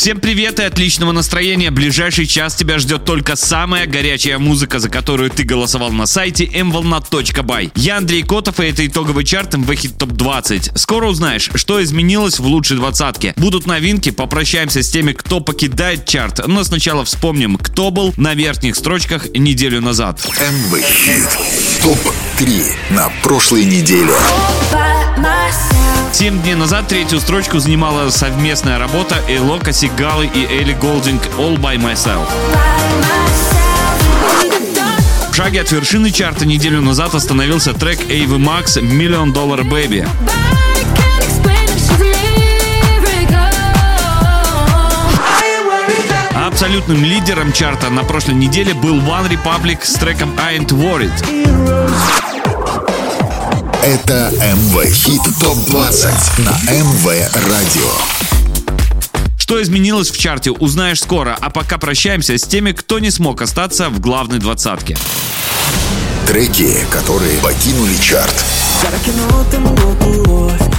Всем привет и отличного настроения. Ближайший час тебя ждет только самая горячая музыка, за которую ты голосовал на сайте mvolna.by. Я Андрей Котов, и это итоговый чарт МВ Хит Топ 20. Скоро узнаешь, что изменилось в лучшей двадцатке. Будут новинки, попрощаемся с теми, кто покидает чарт, но сначала вспомним, кто был на верхних строчках неделю назад. МВ Хит ТОП-3 на прошлой неделе. Семь дней назад третью строчку занимала совместная работа Элока Сигалы и Элли Голдинг «All By Myself». В шаге от вершины чарта неделю назад остановился трек Эйвы Макс «Million Dollar Baby». Абсолютным лидером чарта на прошлой неделе был One Republic с треком I Ain't Worried. Это МВ Хит ТОП-20 на МВ Радио. Что изменилось в чарте, узнаешь скоро, а пока прощаемся с теми, кто не смог остаться в главной двадцатке. Треки, которые покинули чарт.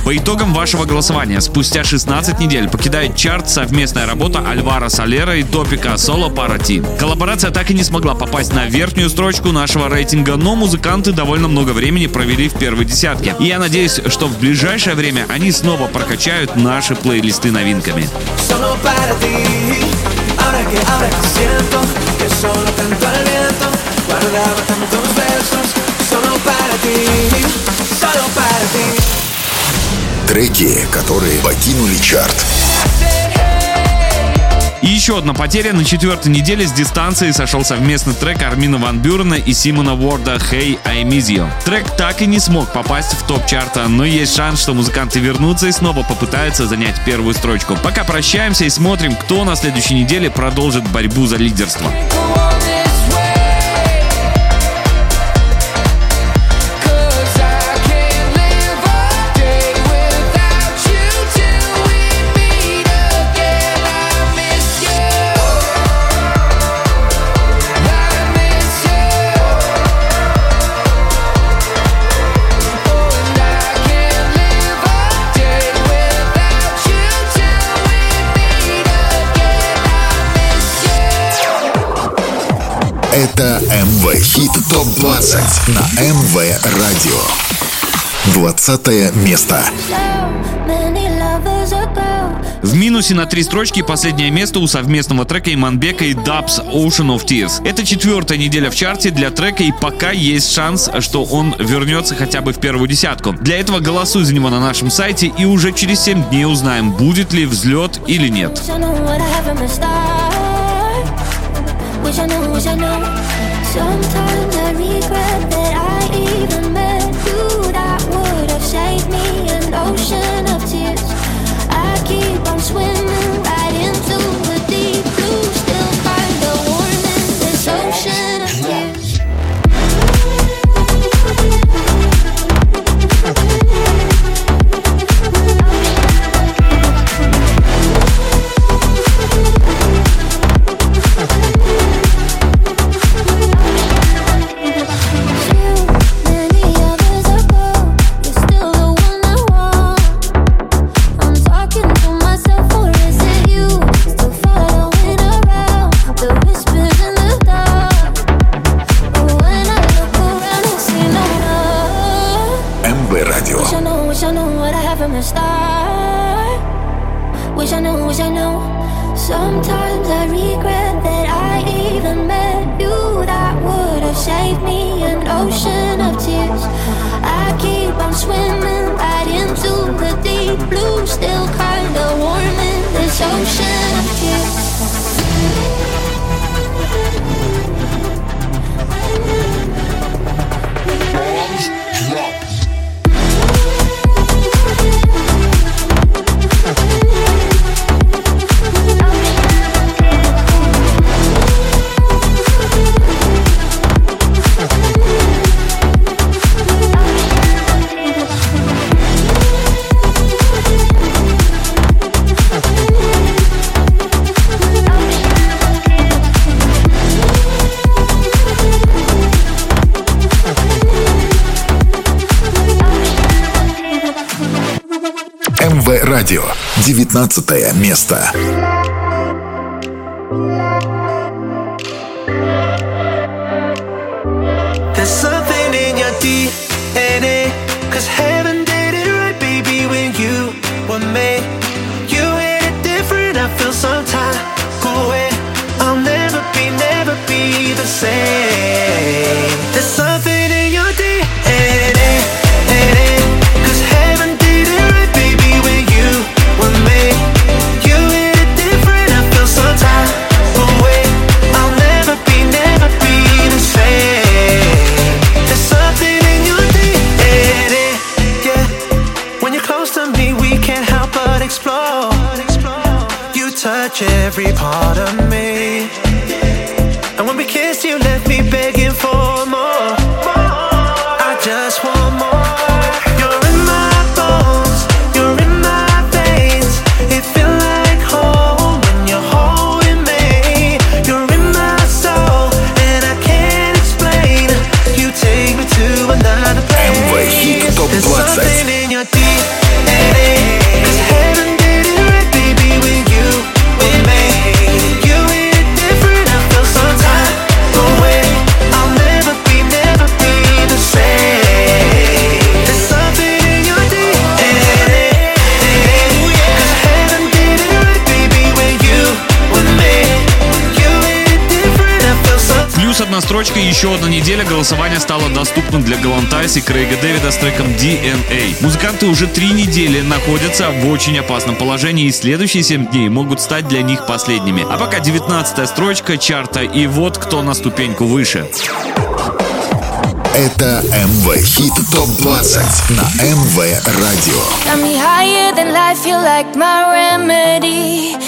По итогам вашего голосования, спустя 16 недель покидает чарт совместная работа Альвара Солера и Топика Соло Парати. Коллаборация так и не смогла попасть на верхнюю строчку нашего рейтинга, но музыканты довольно много времени провели в первой десятке. И я надеюсь, что в ближайшее время они снова прокачают наши плейлисты новинками. Ahora que, ahora siento que solo guardaba tantos versos Треки, которые покинули чарт. И еще одна потеря. На четвертой неделе с дистанции сошел совместный трек Армина Ван Бюрена и Симона Уорда «Hey, I Miss You». Трек так и не смог попасть в топ чарта, но есть шанс, что музыканты вернутся и снова попытаются занять первую строчку. Пока прощаемся и смотрим, кто на следующей неделе продолжит борьбу за лидерство. Это МВ Хит ТОП-20 на МВ Радио. 20 место. В минусе на три строчки последнее место у совместного трека Иманбека и Дабс Ocean of Tears. Это четвертая неделя в чарте для трека и пока есть шанс, что он вернется хотя бы в первую десятку. Для этого голосуй за него на нашем сайте и уже через 7 дней узнаем, будет ли взлет или нет. Wish I knew, wish I knew. Радио. 19 место. Одна строчка и еще одна неделя голосования стало доступным для Галантайс и Крейга Дэвида с треком DNA. Музыканты уже три недели находятся в очень опасном положении и следующие 7 дней могут стать для них последними. А пока 19 строчка чарта и вот кто на ступеньку выше. Это МВ Хит Топ 20 на МВ Радио.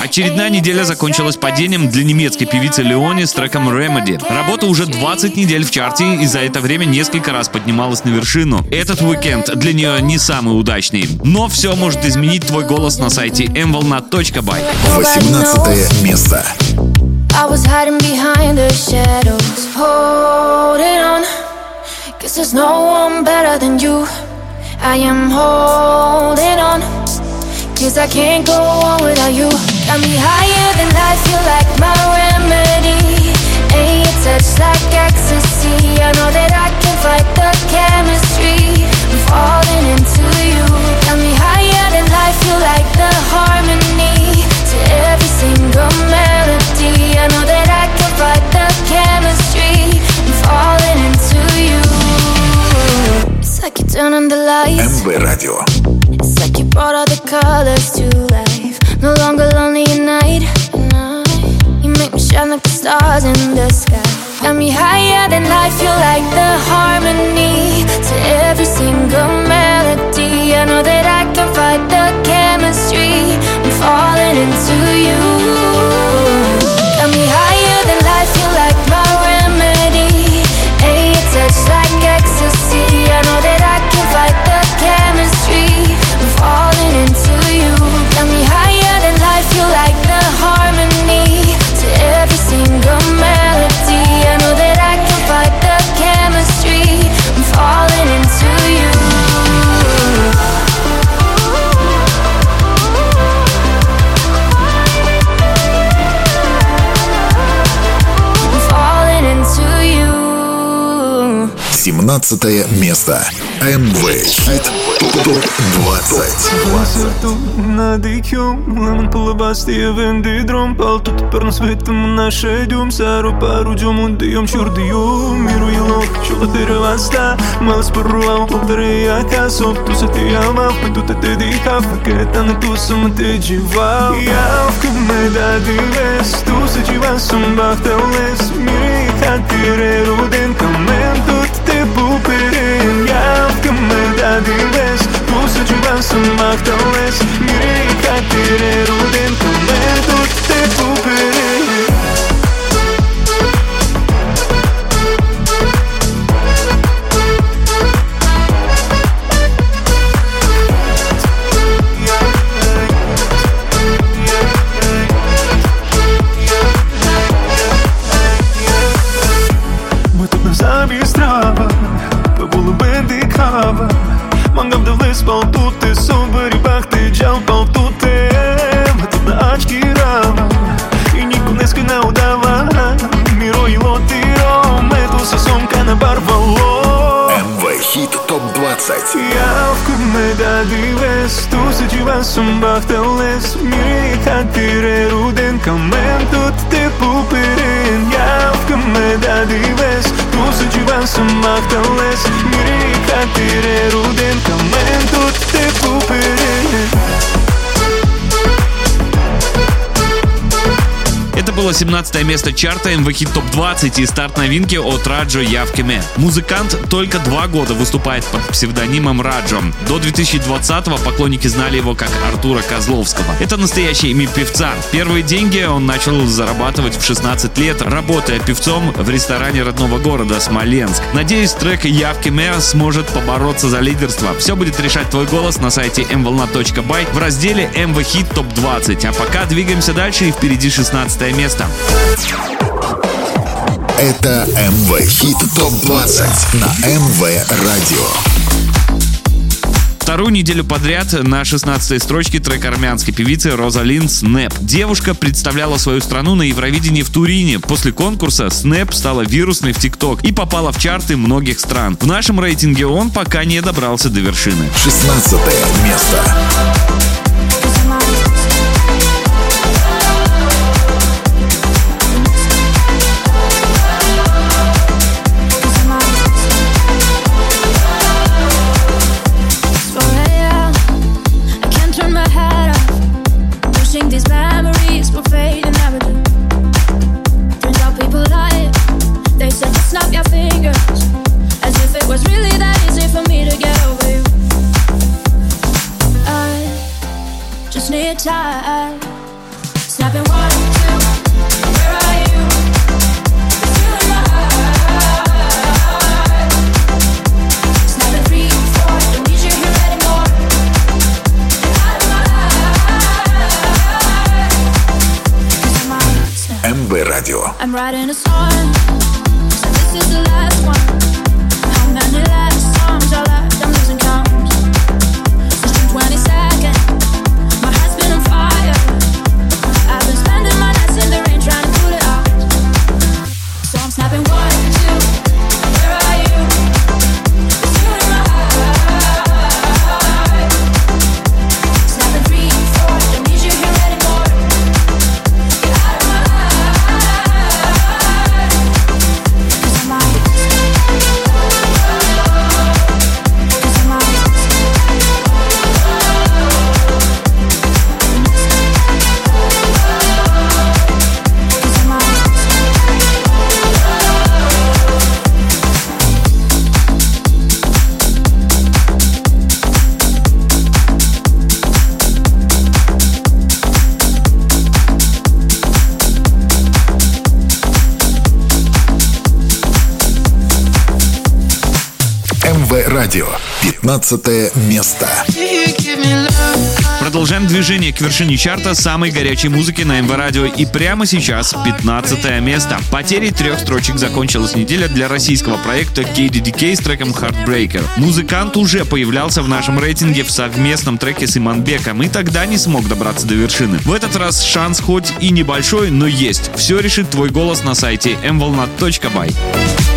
Очередная неделя закончилась падением для немецкой певицы Леони с треком Remedy. Работа уже 20 недель в чарте и за это время несколько раз поднималась на вершину. Этот уикенд для нее не самый удачный. Но все может изменить твой голос на сайте mvolna.by. 18 место. I was hiding behind the shadows, holding on. Guess there's no one better than you. I am holding on. Cause I can't go on without you. Got me higher than life, you're like my remedy. Your touch like ecstasy. I know that I can fight the chemistry I'm falling into you. Got me higher than life, you're like the harmony To every single melody. I know that I can fight the chemistry I'm falling into you. It's like you're turning the lights. MB Radio. You brought all the colors to life. No longer lonely at night. You make me shine like the stars in the sky. Got me higher than life. Feel like the harmony to every single melody. I know that I 17 место. МВ Хит Топ 20. Sărtul nada que eu Lemon pela bastia vende drum Palto te pernas vete me na shedium Saro paru jo mundi yom shurdium Miru yelo Shula tere vasta Malas perru au Podre a caso Tu se te ama Tu te dedica Faketa na tu se me te jiva Ja que me da Iav când mă da din vest Nu să ciuda să mă actălesc Mire ca tine rudem Când mă te pupesc права. Мангам да влез палтуте, собър и бахте, джал палтуте Мътът на ачки рава. И никой днеска не отдава Миро и лотиро, мето със сумка на барвало. Хит ТОП 20 Явко ме дади лес, ту се чива съм бахтал лес. Мири как ти роден към мен, тут те попери tot te pupirin Jav kame da dives Tu să ceva sunt bafteles Miri hatire ruden Kamen tot te pupirin Это было 17 место чарта МВ Хит Топ 20 и старт новинки от Раджо Явкиме. Музыкант только два года выступает под псевдонимом Раджо. До 2020-го поклонники знали его как Артура Козловского. Это настоящее имя певца. Первые деньги он начал зарабатывать в 16 лет, работая певцом в ресторане родного города Смоленск. Надеюсь, трек Явкиме сможет побороться за лидерство. Все будет решать твой голос на сайте mvolna.by в разделе МВ Хит Топ 20. А пока двигаемся дальше и впереди 16 место. Это МВ Хит ТОП-20 на МВ Радио. Вторую неделю подряд на 16-й строчке трек армянской певицы Розалин Снэп. Девушка представляла свою страну на Евровидении в Турине. После конкурса Снэп стала вирусной в ТикТок и попала в чарты многих стран. В нашем рейтинге он пока не добрался до вершины. 16 место. Радио. 15 место. Продолжаем движение к вершине чарта самой горячей музыки на МВ Радио. И прямо сейчас 15 место. Потерей трех строчек закончилась неделя для российского проекта KDDK с треком Heartbreaker. Музыкант уже появлялся в нашем рейтинге в совместном треке с Иманбеком и тогда не смог добраться до вершины. В этот раз шанс хоть и небольшой, но есть. Все решит твой голос на сайте mvolna.by.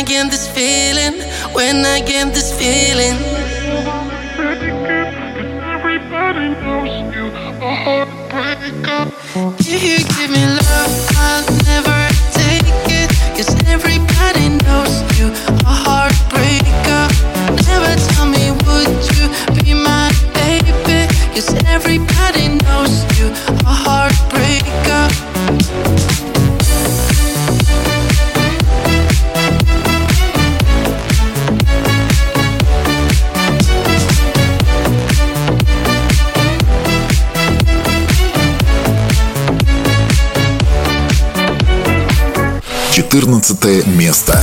I get this feeling, when I get this feeling. If you give me love, I'll never take it. Cause everybody knows you, a heartbreaker. 14 место.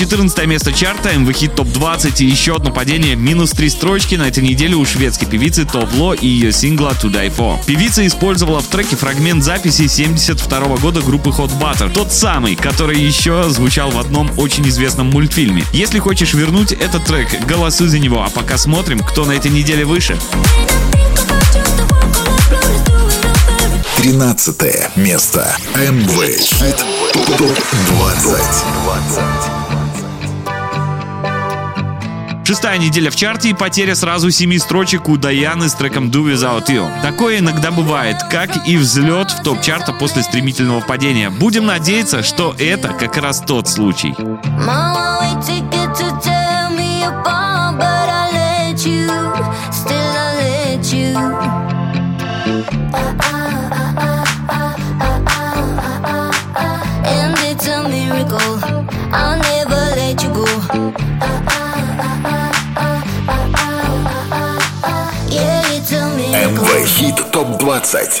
14 место чарта, МВХ топ-20 и еще одно падение минус 3 строчки на этой неделе у шведской певицы Топло и ее сингла To Die For. Певица использовала в треке фрагмент записи 72 -го года группы Hot Butter, тот самый, который еще звучал в одном очень известном мультфильме. Если хочешь вернуть этот трек, голосуй за него, а пока смотрим, кто на этой неделе выше. 13 место. МВ. Топ-20. 20. Шестая неделя в чарте и потеря сразу семи строчек у Даяны с треком Do Without You. Такое иногда бывает, как и взлет в топ-чарта после стремительного падения. Будем надеяться, что это как раз тот случай. Хит ТОП-20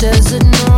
doesn't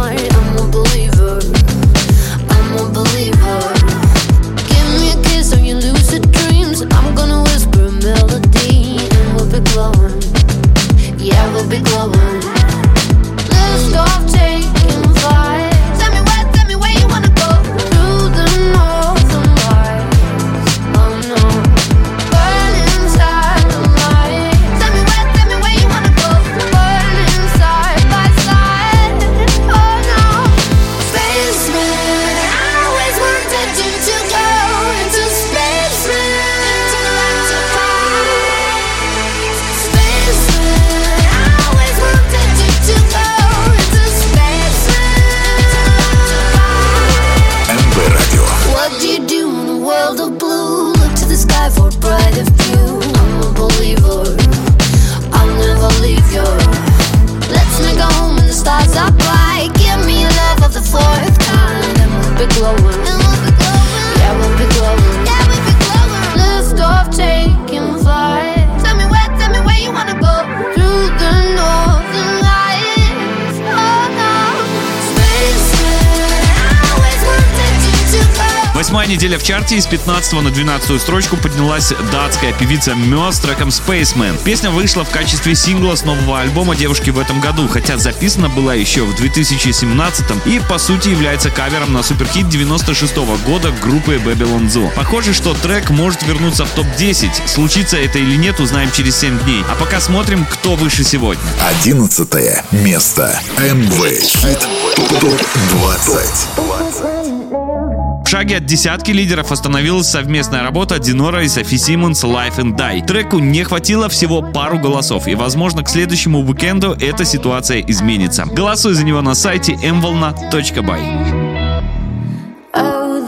Восьмая неделя в чарте из 15 на 12 строчку поднялась датская певица Мё с треком Spaceman. Песня вышла в качестве сингла с нового альбома девушки в этом году, хотя записана была еще в 2017 и по сути является кавером на суперхит 96 года группы Babylon Zoo. Похоже, что трек может вернуться в топ-10. Случится это или нет, узнаем через 7 дней. А пока смотрим, кто выше сегодня. 11 место. МВ Хит ТОП-20. Шаге от десятки лидеров остановилась совместная работа Динора и Софи Симмонс Life and Die. Треку не хватило всего пару голосов, и, возможно, к следующему уикенду эта ситуация изменится. Голосуй за него на сайте mvolna.by. Oh,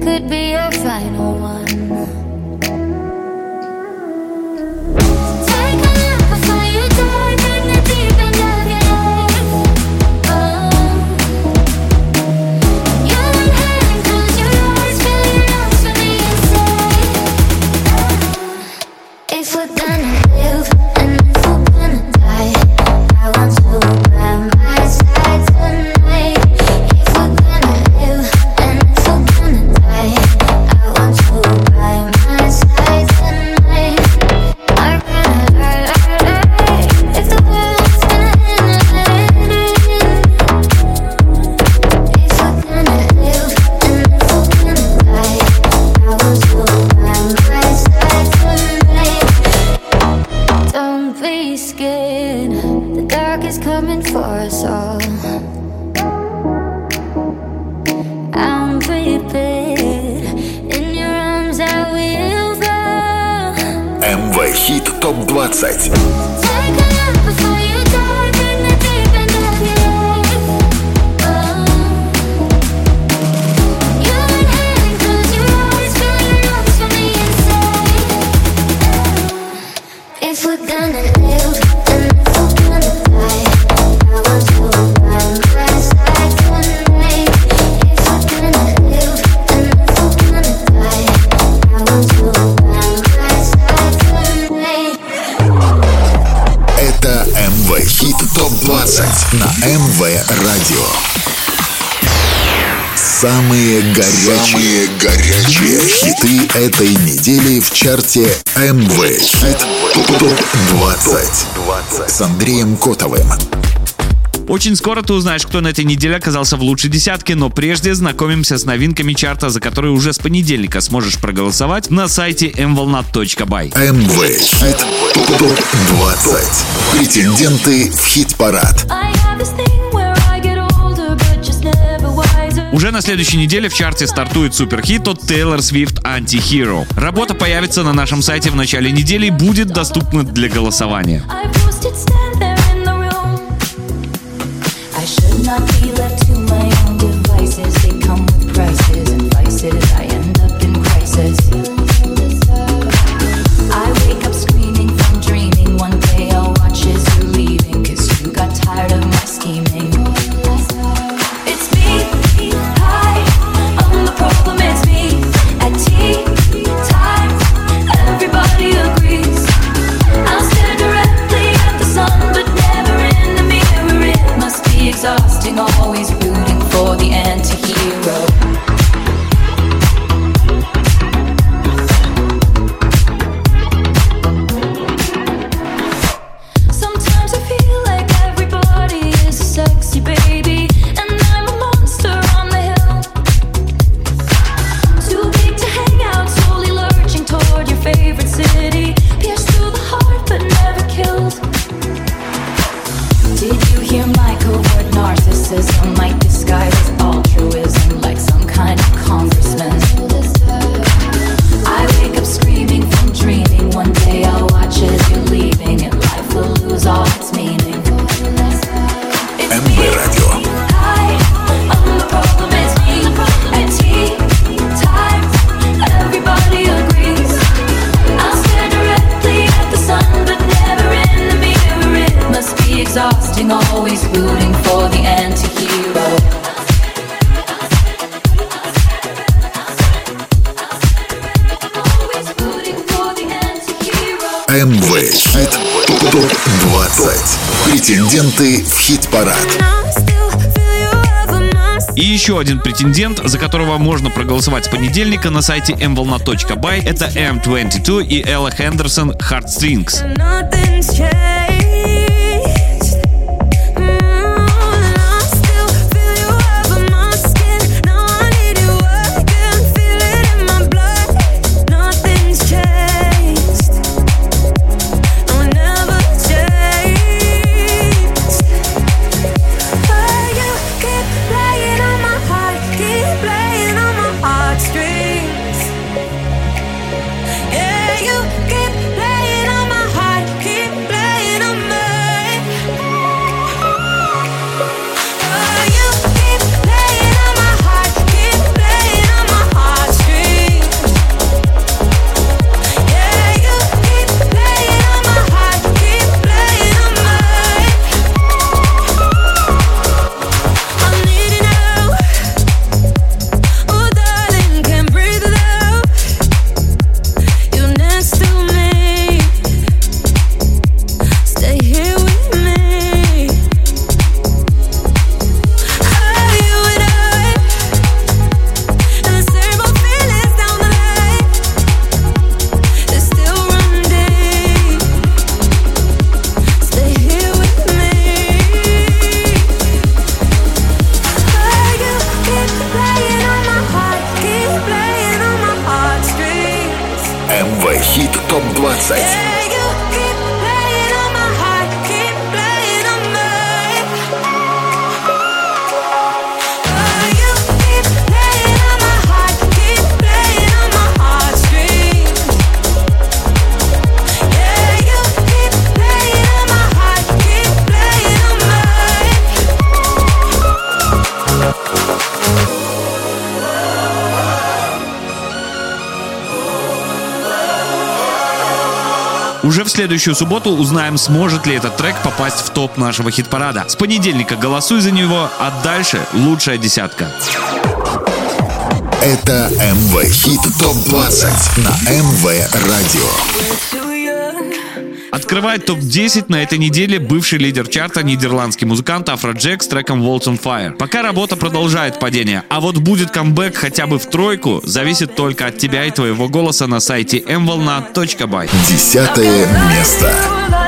could be your final one. Горячие, Самые горячие хиты этой недели в чарте МВ Хит ТОП-20 с Андреем Котовым. Очень скоро ты узнаешь, кто на этой неделе оказался в лучшей десятке, но прежде знакомимся с новинками чарта, за которые уже с понедельника сможешь проголосовать на сайте mvolnat.by. МВ Хит ТОП-20. Претенденты в хит-парад. I Уже на следующей неделе в чарте стартует суперхит от Taylor Swift Anti-Hero. Работа появится на нашем сайте в начале недели и будет доступна для голосования. Хит ТОП-20. Претенденты в хит-парад. И еще один претендент, за которого можно проголосовать с понедельника на сайте mvolna.by, это M22 и Элла Хендерсон «Heartstrings». МВ Хит ТОП 20 Уже в следующую субботу узнаем, сможет ли этот трек попасть в топ нашего хит-парада. С понедельника голосуй за него, а дальше лучшая десятка. Это МВ Хит ТОП-20 на МВ Радио. Открывает топ-10 на этой неделе бывший лидер чарта нидерландский музыкант Афроджек с треком Waltz on Fire. Пока работа продолжает падение, а вот будет камбэк хотя бы в тройку, зависит только от тебя и твоего голоса на сайте mvolna.by. Десятое место.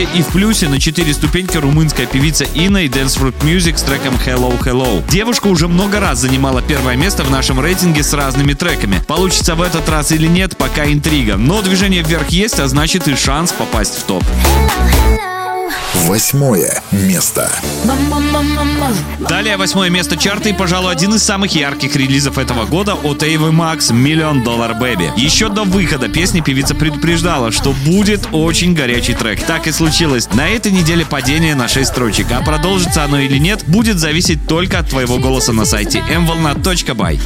работе и в плюсе на 4 ступеньки румынская певица Инна и Dance Fruit Music с треком Hello Hello. Девушка уже много раз занимала первое место в нашем рейтинге с разными треками. Получится в этот раз или нет, пока интрига. Но движение вверх есть, а значит и шанс попасть в топ. Восьмое место. Далее восьмое место чарта и, пожалуй, один из самых ярких релизов этого года от Эйвы Макс «Миллион доллар Бэби». Еще до выхода песни певица предупреждала, что будет очень горячий трек. Так и случилось. На этой неделе падение на 6 строчек, а продолжится оно или нет, будет зависеть только от твоего голоса на сайте mvolna.by.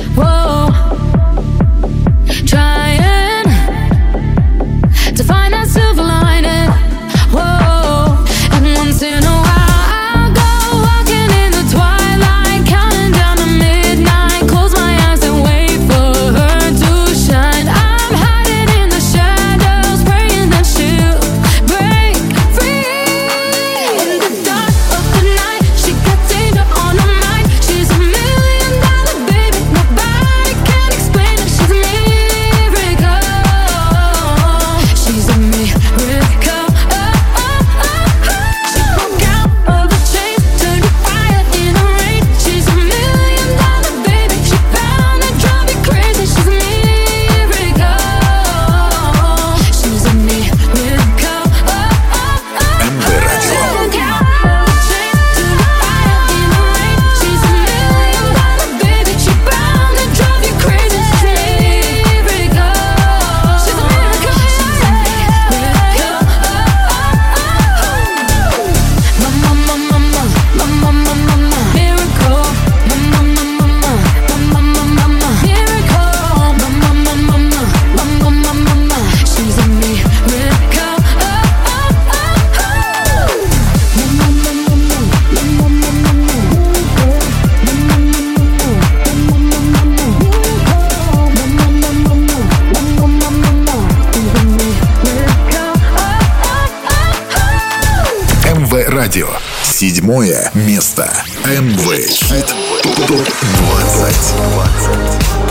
радио. Седьмое место. МВ Хит ТОП-20.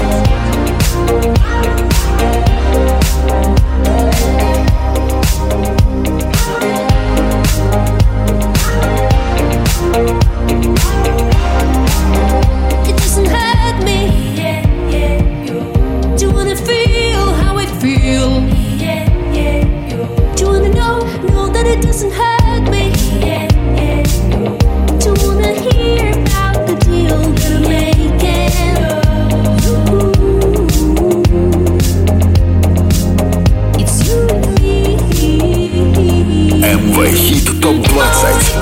Хит ТОП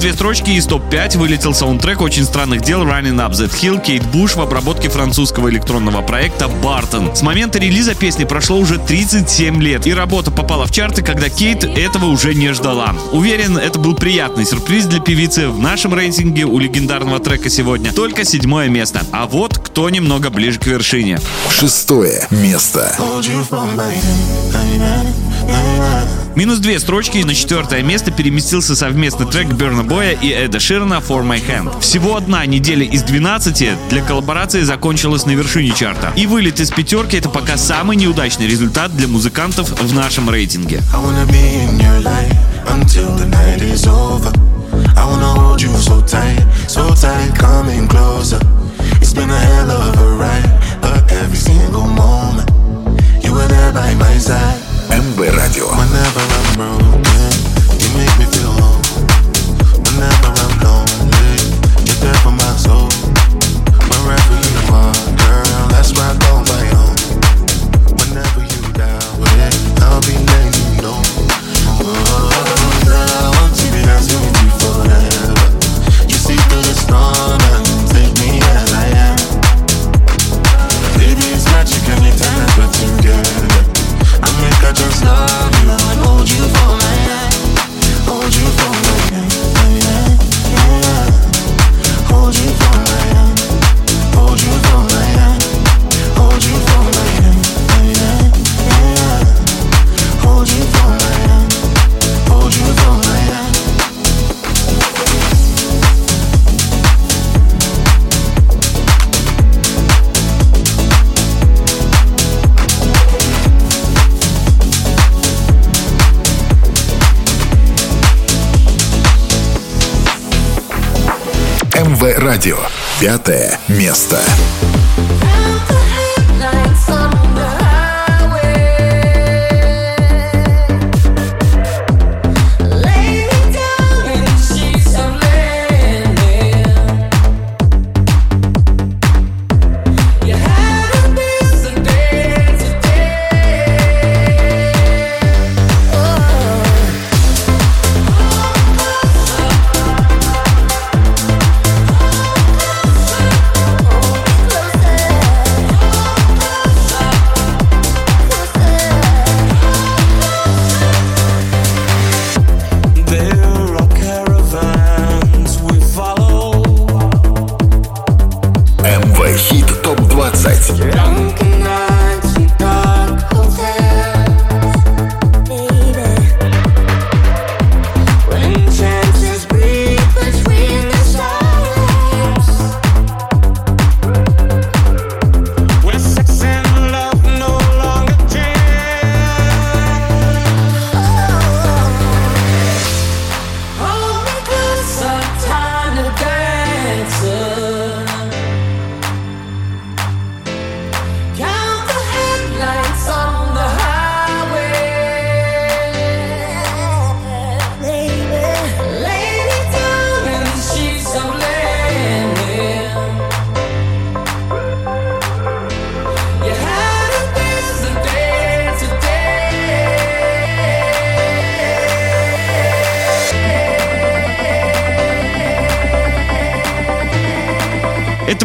две строчки из топ-5 вылетел саундтрек очень странных дел Running Up That Hill Кейт Буш в обработке французского электронного проекта Бартон. С момента релиза песни прошло уже 37 лет, и работа попала в чарты, когда Кейт этого уже не ждала. Уверен, это был приятный сюрприз для певицы. В нашем рейтинге у легендарного трека сегодня только седьмое место. А вот кто немного ближе к вершине. Шестое место. Hold you for my hand. Минус две строчки и на четвертое место переместился совместный трек Берна Боя и Эда Ширана «For My Hand». Всего одна неделя из 12 для коллаборации закончилась на вершине чарта. И вылет из пятерки — это пока самый неудачный результат для музыкантов в нашем рейтинге. By my side. МВ Радио. МВ Радио. Пятое место.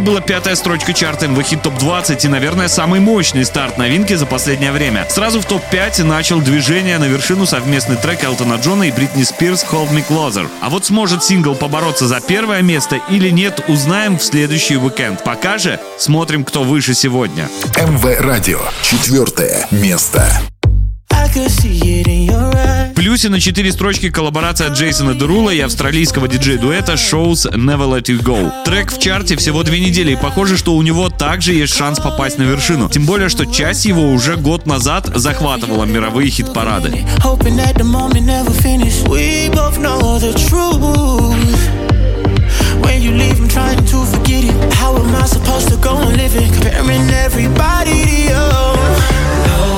Была пятая строчка чарта МВ Хит Топ 20 и, наверное, самый мощный старт новинки за последнее время. Сразу в топ-5 начал движение на вершину совместный трек Элтона Джона и Бритни Спирс «Hold Me Closer». А вот сможет сингл побороться за первое место или нет, узнаем в следующий уикенд. Пока же смотрим, кто выше сегодня. МВ Радио. Четвертое место. I could see. Плюсе на 4 строчки коллаборация Джейсона Дерула и австралийского диджей-дуэта Shows Never Let You Go. Трек в чарте всего две недели, и похоже, что у него также есть шанс попасть на вершину. Тем более, что часть его уже год назад захватывала мировые хит-парады. When you leave, I'm trying to forget it. How am I supposed to go and live it? Comparing everybody to you.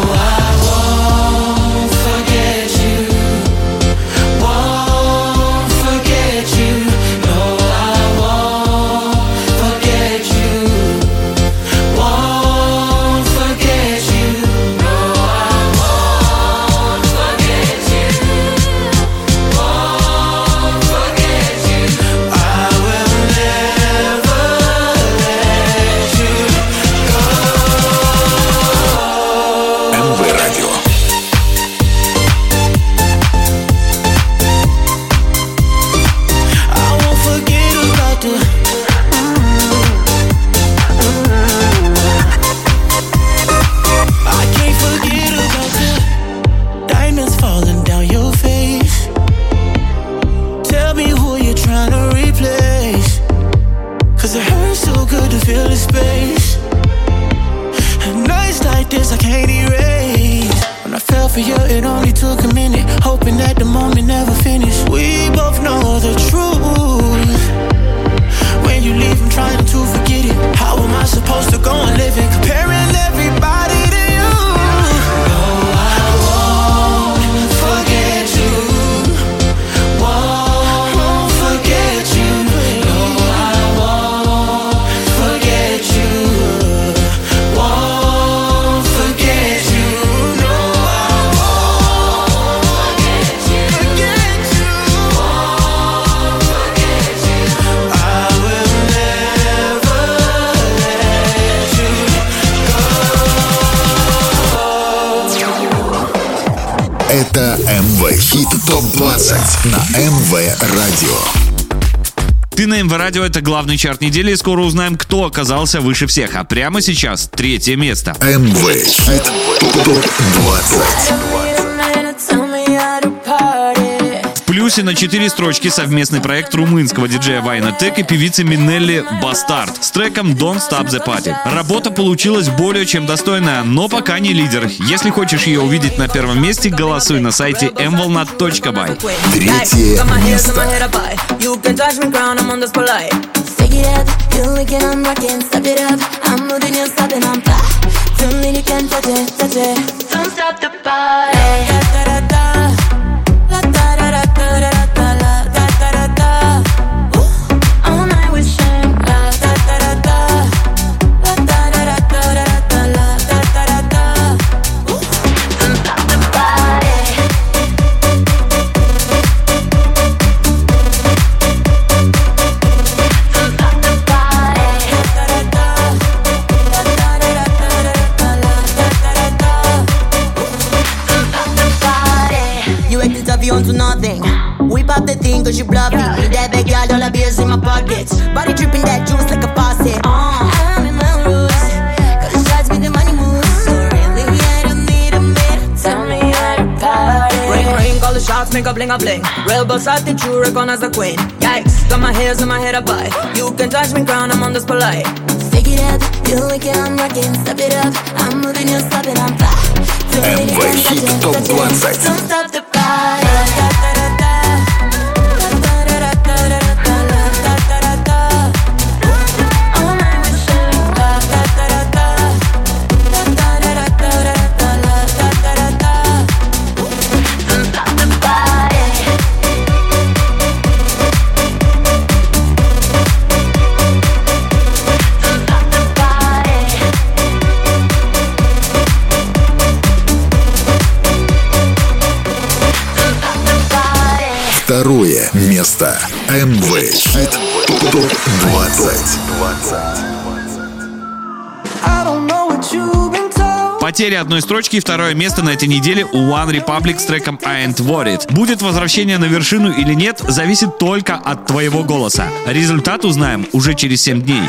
Ты на МВ Радио это главный чарт недели, и скоро узнаем, кто оказался выше всех. А прямо сейчас третье место. МВ Топ 20. Плюсе на 4 строчки совместный проект румынского диджея Вайна Тек и певицы Минелли Бастард с треком Don't Stop the Party. Работа получилась более чем достойная, но пока не лидер. Если хочешь ее увидеть на первом месте, голосуй на сайте mvolnat.by. Третье место. I'm on the cause you bluff me. Need that big yard, all the bills in my pockets. Body dripping that juice like a faucet. Uh. I'm in my rules, cause it drives me the money moves. So really, I don't need a man. Tell me how to party. Ring, ring, call the shots, make a bling a bling. Real boss, I think you recognize the queen. Yikes, got my hairs in my head up high. You can touch me, crown. I'm on this polite. Stick it up, you wicked, I'm rocking. Step it up, I'm moving, you're stopping, I'm fly. MV Hit Top 20 Don't stop the party место. МВ Хит Топ 20. I don't know what you've been told. Потеря одной строчки и второе место на этой неделе у One Republic с треком I Ain't Worried. Будет возвращение на вершину или нет, зависит только от твоего голоса. Результат узнаем уже через 7 дней.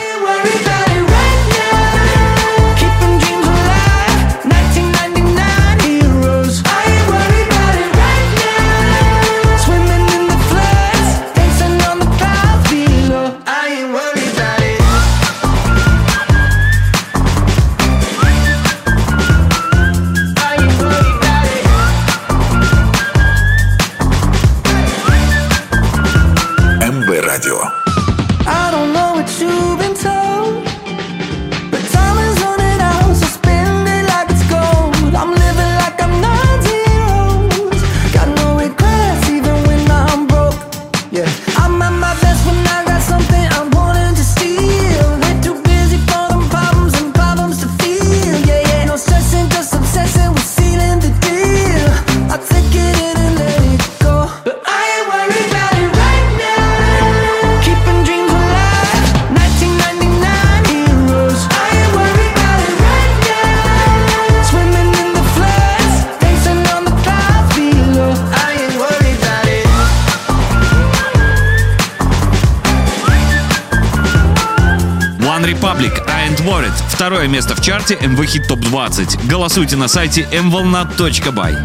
Второе место в чарте MV Hit Top 20. Голосуйте на сайте mvolna.by.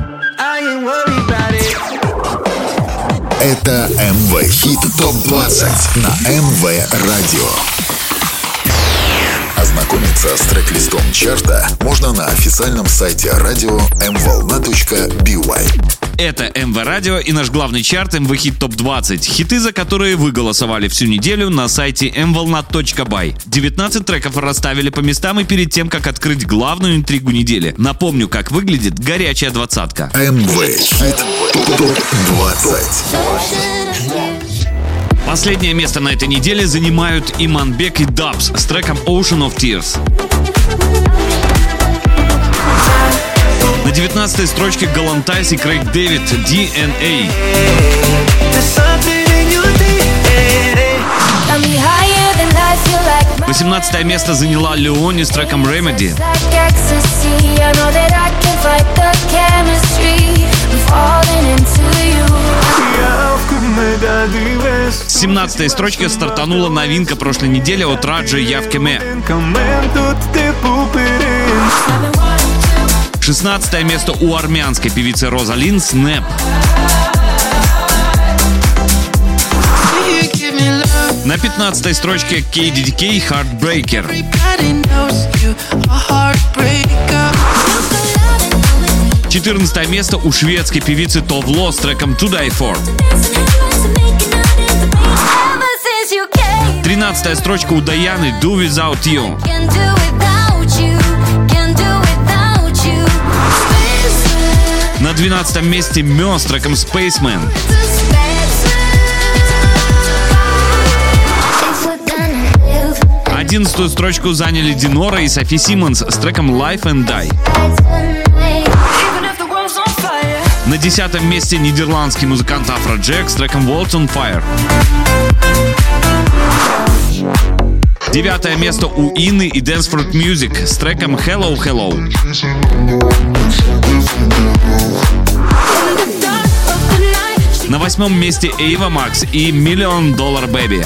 Это МВ Хит ТОП-20 на МВ Радио. Ознакомиться с трек-листом чарта можно на официальном сайте радио mvolna.by. Это МВ Радио и наш главный чарт МВ Хит Топ 20. Хиты, за которые вы голосовали всю неделю на сайте mvolna.by. 19 треков расставили по местам и перед тем, как открыть главную интригу недели. Напомню, как выглядит горячая двадцатка. МВ Хит ТОП-20. Последнее место на этой неделе занимают Иманбек и Дабс с треком Ocean of Tears. На 19 строчке Галантайс и Крейг Дэвид DNA. There's DNA. Got me higher than life, feel like my 18 место заняла Леони с треком Remedy. без 17 строчке стартанула новинка прошлой недели от Раджа Явкеме. Камен тут те поперен 16 место у армянской певицы Розалин Снэп. На 15 строчке KDDK Heartbreaker. 14 место у шведской певицы Товло с треком To Die For. 13 строчка у Даяны Do Without You. На 12 месте Мё с треком Spaceman. to 11 строчку заняли Динора и Софи Симмонс с треком Life and Die. На 10 месте нидерландский музыкант Афро Джек с треком World on Fire. Девятое место у Инны и Dance Fruit Music с треком Hello Hello. На восьмом месте Эйва Макс и Million Dollar Baby.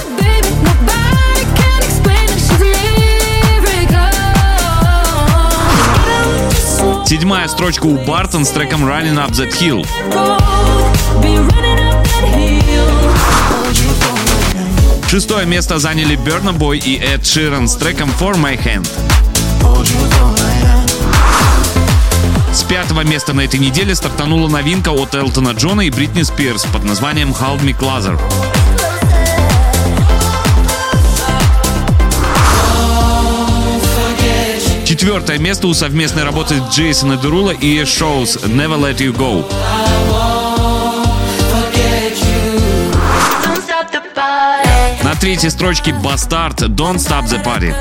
Седьмая строчка у Бартон с треком Running Up That Hill. Шестое место заняли Burna Boy и Эд Ширан с треком For My Hand. С пятого места на этой неделе стартанула новинка от Элтона Джона и Бритни Спирс под названием Hold Me Closer. Четвертое место у совместной работы Джейсона Дерула и Шоус Never Let You Go. На третьей строчке Бастард Don't Stop the Party.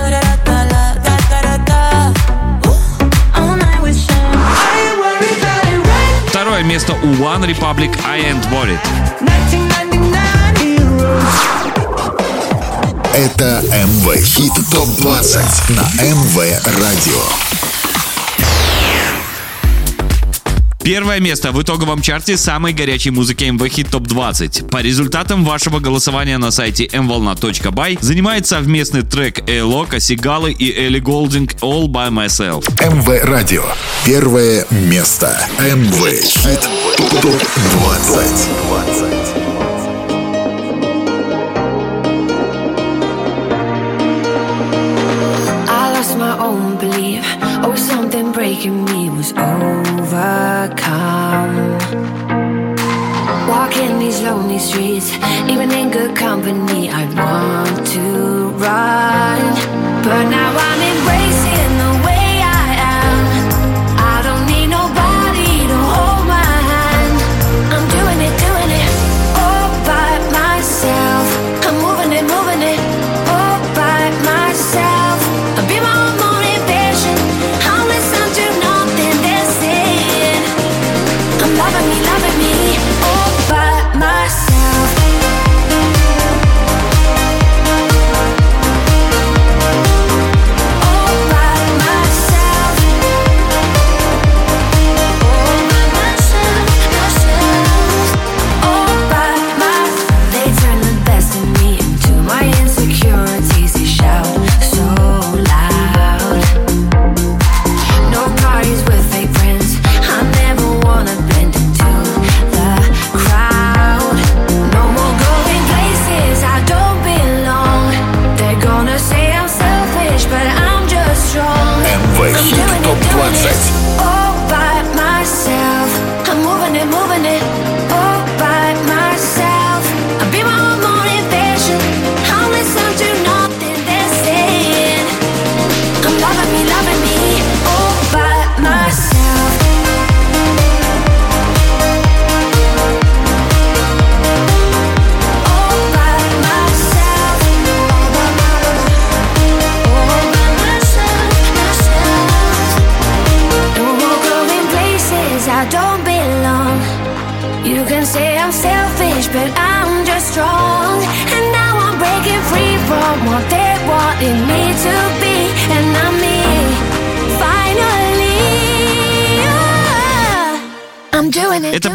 Второе место у One Republic I Ain't Worried. Это МВ Хит Топ 20 на МВ Радио. Первое место в итоговом чарте самой горячей музыки МВ Хит Топ 20. По результатам вашего голосования на сайте mvolna.by занимает совместный трек Элока, Сигалы и Элли Голдинг All By Myself. МВ Радио. Первое место. МВ Хит Топ 20. 20. МВ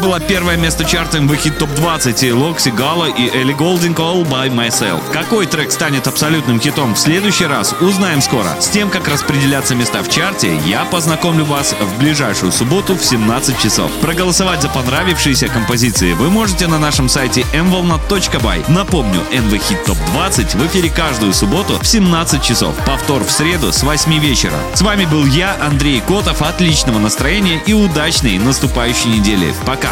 было первое место чарта МВ Хит Топ 20 и Локси Гала и Элли Голдинг All By Myself. Какой трек станет абсолютным хитом в следующий раз, узнаем скоро. С тем, как распределяться места в чарте, я познакомлю вас в ближайшую субботу в 17 часов. Проголосовать за понравившиеся композиции вы можете на нашем сайте mvolna.by. Напомню, МВ Хит Топ 20 в эфире каждую субботу в 17 часов. Повтор в среду с 8 вечера. С вами был я, Андрей Котов. Отличного настроения и удачной наступающей недели. Пока!